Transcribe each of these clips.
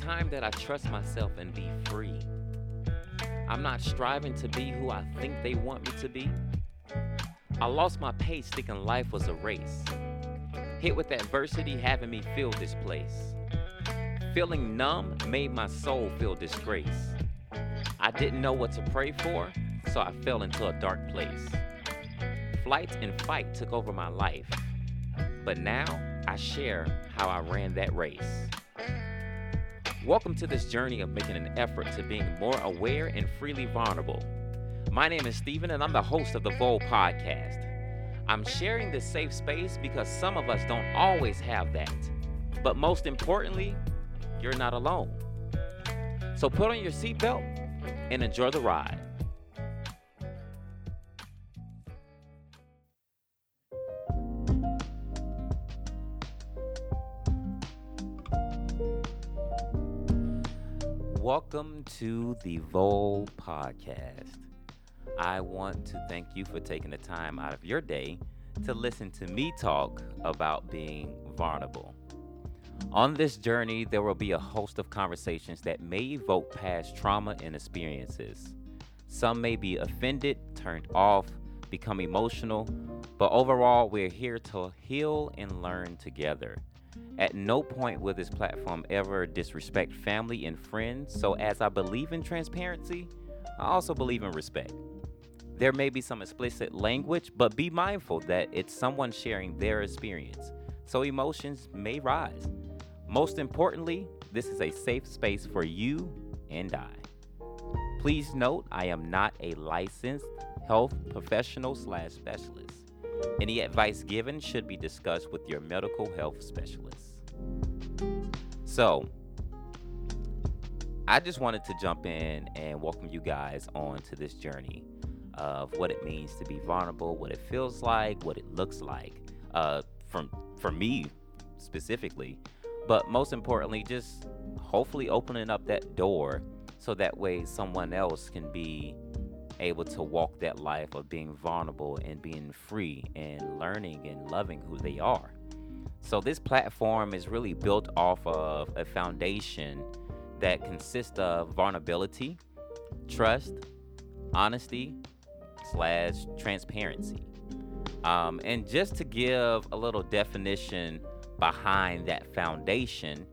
Time that I trust myself and be free. I'm not striving to be who I think they want me to be. I lost my pace thinking life was a race. Hit with adversity having me feel this place. Feeling numb made my soul feel disgrace. I didn't know what to pray for, so I fell into a dark place. Flight and fight took over my life, but now I share how I ran that race. Welcome to this journey of making an effort to being more aware and freely vulnerable. My name is Stephen, and I'm the host of the Vol Podcast. I'm sharing this safe space because some of us don't always have that. But most importantly, you're not alone. So put on your seatbelt and enjoy the ride. Welcome to the Vol Podcast. I want to thank you for taking the time out of your day to listen to me talk about being vulnerable. On this journey, there will be a host of conversations that may evoke past trauma and experiences. Some may be offended, turned off, become emotional, but overall, we're here to heal and learn together. At no point will this platform ever disrespect family and friends, so as I believe in transparency, I also believe in respect. There may be some explicit language, but be mindful that it's someone sharing their experience, so emotions may rise. Most importantly, this is a safe space for you and I. Please note, I am not a licensed health professional slash specialist. Any advice given should be discussed with your medical health specialist. So, I just wanted to jump in and welcome you guys on to this journey of what it means to be vulnerable, what it feels like, what it looks like, uh, from for me specifically, but most importantly, just hopefully opening up that door so that way someone else can be able to walk that life of being vulnerable and being free and learning and loving who they are. So, this platform is really built off of a foundation that consists of vulnerability, trust, honesty, slash transparency. Um, and just to give a little definition behind that foundation,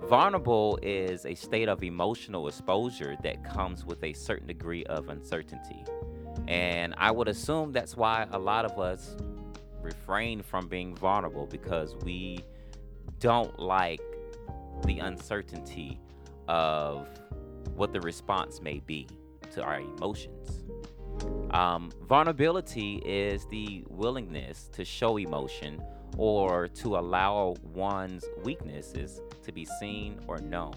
vulnerable is a state of emotional exposure that comes with a certain degree of uncertainty. And I would assume that's why a lot of us refrain from being vulnerable because we don't like the uncertainty of what the response may be to our emotions. Um, vulnerability is the willingness to show emotion or to allow one's weaknesses to be seen or known.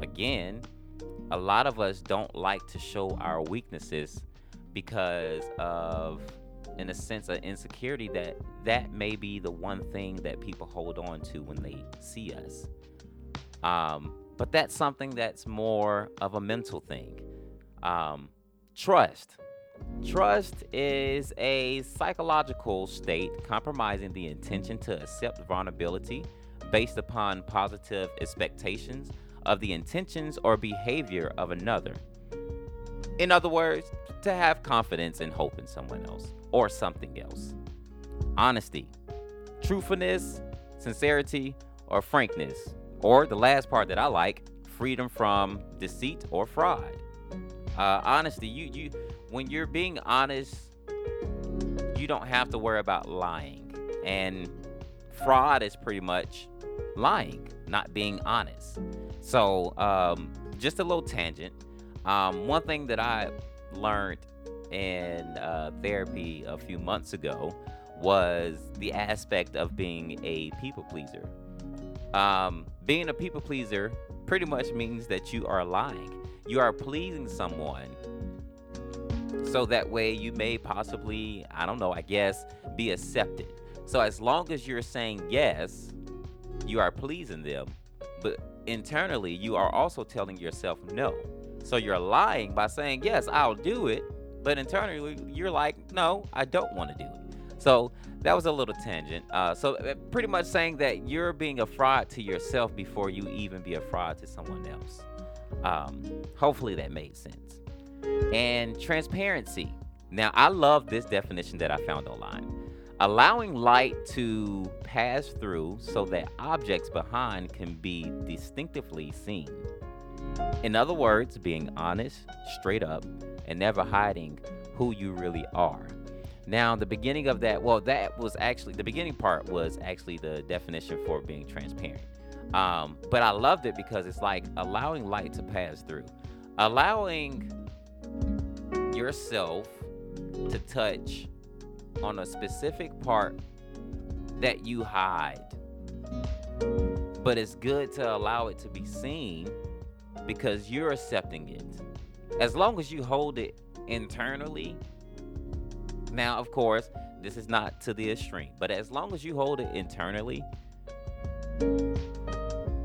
Again, a lot of us don't like to show our weaknesses because of in a sense of insecurity that that may be the one thing that people hold on to when they see us. Um, but that's something that's more of a mental thing. Um, trust Trust is a psychological state compromising the intention to accept vulnerability based upon positive expectations of the intentions or behavior of another. In other words, to have confidence and hope in someone else or something else. Honesty, truthfulness, sincerity, or frankness. Or the last part that I like, freedom from deceit or fraud. Uh, honesty, you you when you're being honest, you don't have to worry about lying. And fraud is pretty much lying, not being honest. So, um, just a little tangent. Um, one thing that I learned in uh, therapy a few months ago was the aspect of being a people pleaser. Um, being a people pleaser pretty much means that you are lying. You are pleasing someone so that way you may possibly, I don't know, I guess, be accepted. So as long as you're saying yes, you are pleasing them, but internally you are also telling yourself no. So you're lying by saying yes, I'll do it, but internally you're like, no, I don't want to do it. So that was a little tangent. Uh, so uh, pretty much saying that you're being a fraud to yourself before you even be a fraud to someone else. Um, hopefully that made sense. And transparency. Now I love this definition that I found online. Allowing light to pass through so that objects behind can be distinctively seen. In other words, being honest, straight up, and never hiding who you really are. Now, the beginning of that, well, that was actually the beginning part was actually the definition for being transparent. Um, but I loved it because it's like allowing light to pass through, allowing yourself to touch on a specific part that you hide. But it's good to allow it to be seen because you're accepting it. As long as you hold it internally, now, of course, this is not to the extreme, but as long as you hold it internally,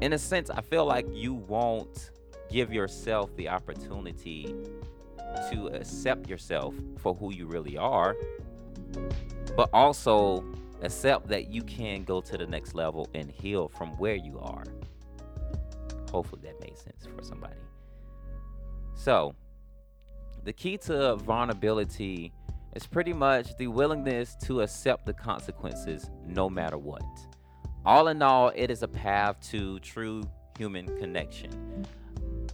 in a sense, I feel like you won't give yourself the opportunity to accept yourself for who you really are, but also accept that you can go to the next level and heal from where you are. Hopefully that made sense for somebody. So, the key to vulnerability is pretty much the willingness to accept the consequences no matter what. All in all, it is a path to true human connection.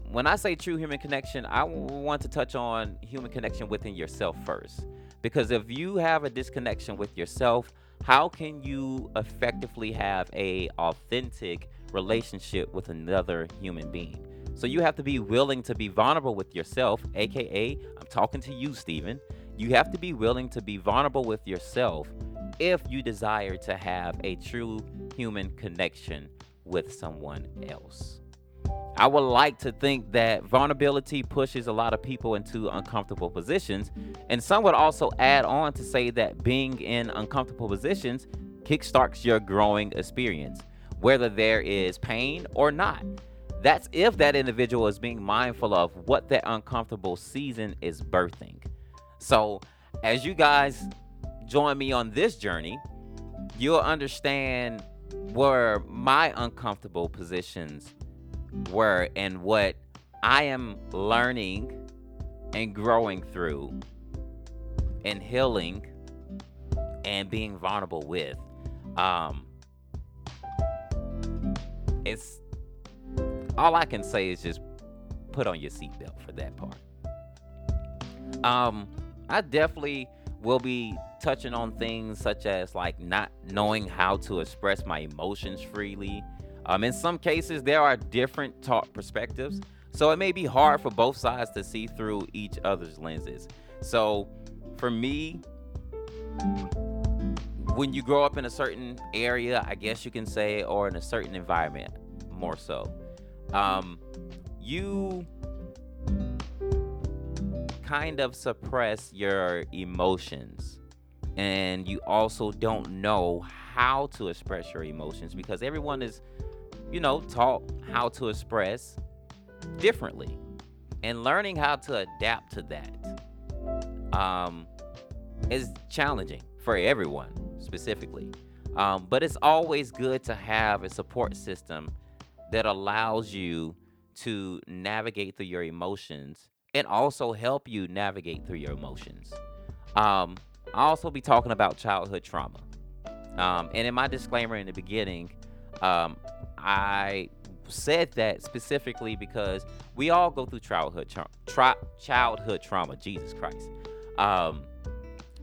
When I say true human connection, I want to touch on human connection within yourself first. Because if you have a disconnection with yourself, how can you effectively have a authentic relationship with another human being? So you have to be willing to be vulnerable with yourself, aka I'm talking to you, Stephen. You have to be willing to be vulnerable with yourself if you desire to have a true human connection with someone else. I would like to think that vulnerability pushes a lot of people into uncomfortable positions. And some would also add on to say that being in uncomfortable positions kickstarts your growing experience, whether there is pain or not. That's if that individual is being mindful of what that uncomfortable season is birthing. So, as you guys join me on this journey, you'll understand where my uncomfortable positions were and what I am learning and growing through and healing and being vulnerable with. Um, it's all I can say is just put on your seatbelt for that part. Um, I definitely will be touching on things such as like not knowing how to express my emotions freely. Um, in some cases, there are different taught perspectives, so it may be hard for both sides to see through each other's lenses. So, for me, when you grow up in a certain area, I guess you can say, or in a certain environment, more so, um, you kind of suppress your emotions and you also don't know how to express your emotions because everyone is you know taught how to express differently and learning how to adapt to that um, is challenging for everyone specifically um, but it's always good to have a support system that allows you to navigate through your emotions and also help you navigate through your emotions. Um, I'll also be talking about childhood trauma. Um, and in my disclaimer in the beginning, um, I said that specifically because we all go through childhood tra- tra- childhood trauma. Jesus Christ, um,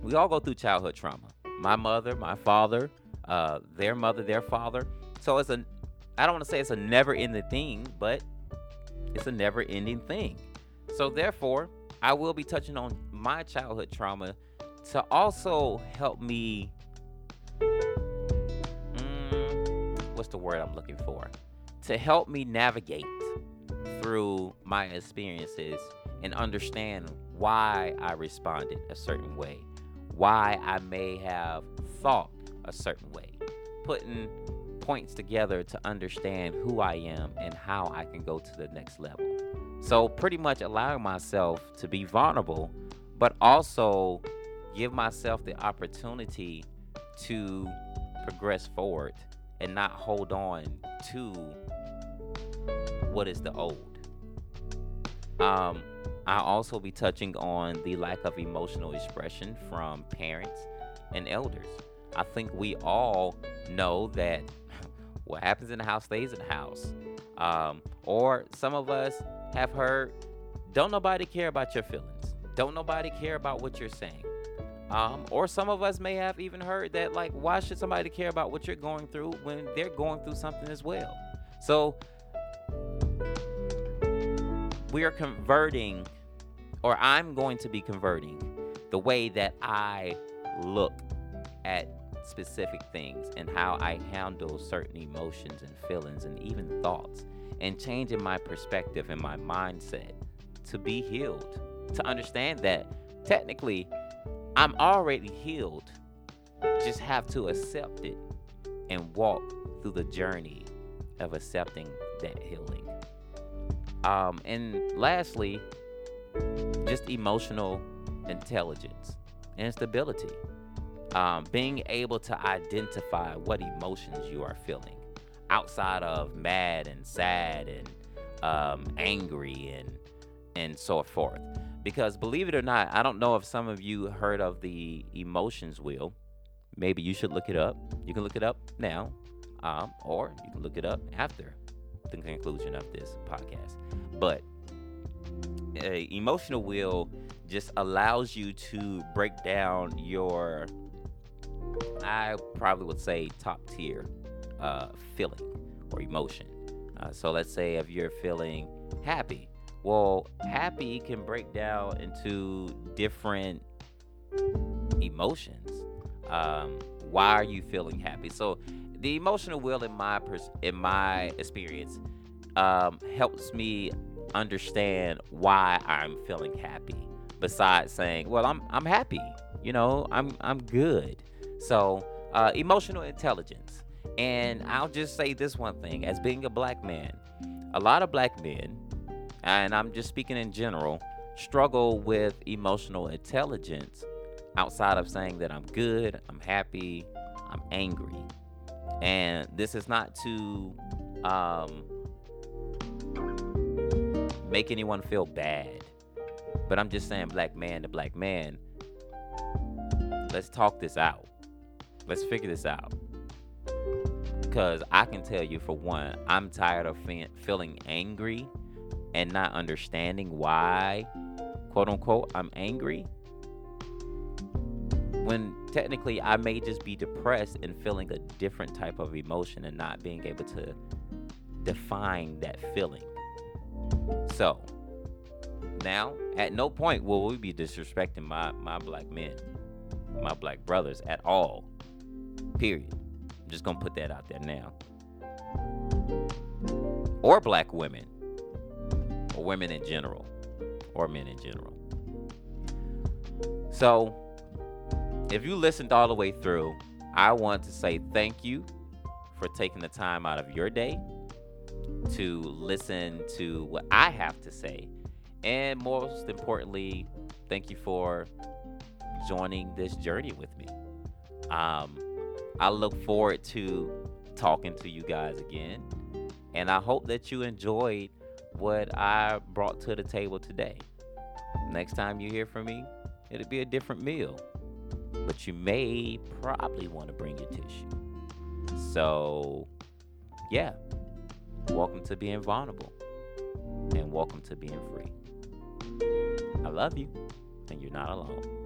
we all go through childhood trauma. My mother, my father, uh, their mother, their father. So it's a, I don't want to say it's a never-ending thing, but it's a never-ending thing. So, therefore, I will be touching on my childhood trauma to also help me. What's the word I'm looking for? To help me navigate through my experiences and understand why I responded a certain way, why I may have thought a certain way, putting points together to understand who I am and how I can go to the next level. So, pretty much allowing myself to be vulnerable, but also give myself the opportunity to progress forward and not hold on to what is the old. Um, I'll also be touching on the lack of emotional expression from parents and elders. I think we all know that what happens in the house stays in the house. Um, or some of us have heard, don't nobody care about your feelings. Don't nobody care about what you're saying. Um, or some of us may have even heard that, like, why should somebody care about what you're going through when they're going through something as well? So we are converting, or I'm going to be converting the way that I look at specific things and how I handle certain emotions and feelings and even thoughts, and changing my perspective and my mindset to be healed, to understand that technically I'm already healed, just have to accept it and walk through the journey of accepting that healing. Um, and lastly, just emotional intelligence and stability um, being able to identify what emotions you are feeling outside of mad and sad and um, angry and and so forth. Because believe it or not, I don't know if some of you heard of the emotions wheel. Maybe you should look it up. You can look it up now, um, or you can look it up after the conclusion of this podcast. But a emotional wheel just allows you to break down your I probably would say top tier uh, feeling or emotion. Uh, so let's say if you're feeling happy, well, happy can break down into different emotions. Um, why are you feeling happy? So the emotional wheel in my pers- in my experience um, helps me understand why I'm feeling happy. Besides saying, "Well, I'm I'm happy," you know, I'm I'm good. So, uh, emotional intelligence. And I'll just say this one thing as being a black man, a lot of black men, and I'm just speaking in general, struggle with emotional intelligence outside of saying that I'm good, I'm happy, I'm angry. And this is not to um, make anyone feel bad, but I'm just saying, black man to black man, let's talk this out. Let's figure this out. Because I can tell you, for one, I'm tired of fe- feeling angry and not understanding why, quote unquote, I'm angry. When technically I may just be depressed and feeling a different type of emotion and not being able to define that feeling. So, now, at no point will we be disrespecting my, my black men, my black brothers at all. Period. I'm just gonna put that out there now. Or black women, women in general, or men in general. So, if you listened all the way through, I want to say thank you for taking the time out of your day to listen to what I have to say. And most importantly, thank you for joining this journey with me. Um, I look forward to talking to you guys again. And I hope that you enjoyed what I brought to the table today. Next time you hear from me, it'll be a different meal. But you may probably want to bring your tissue. So, yeah. Welcome to being vulnerable. And welcome to being free. I love you, and you're not alone.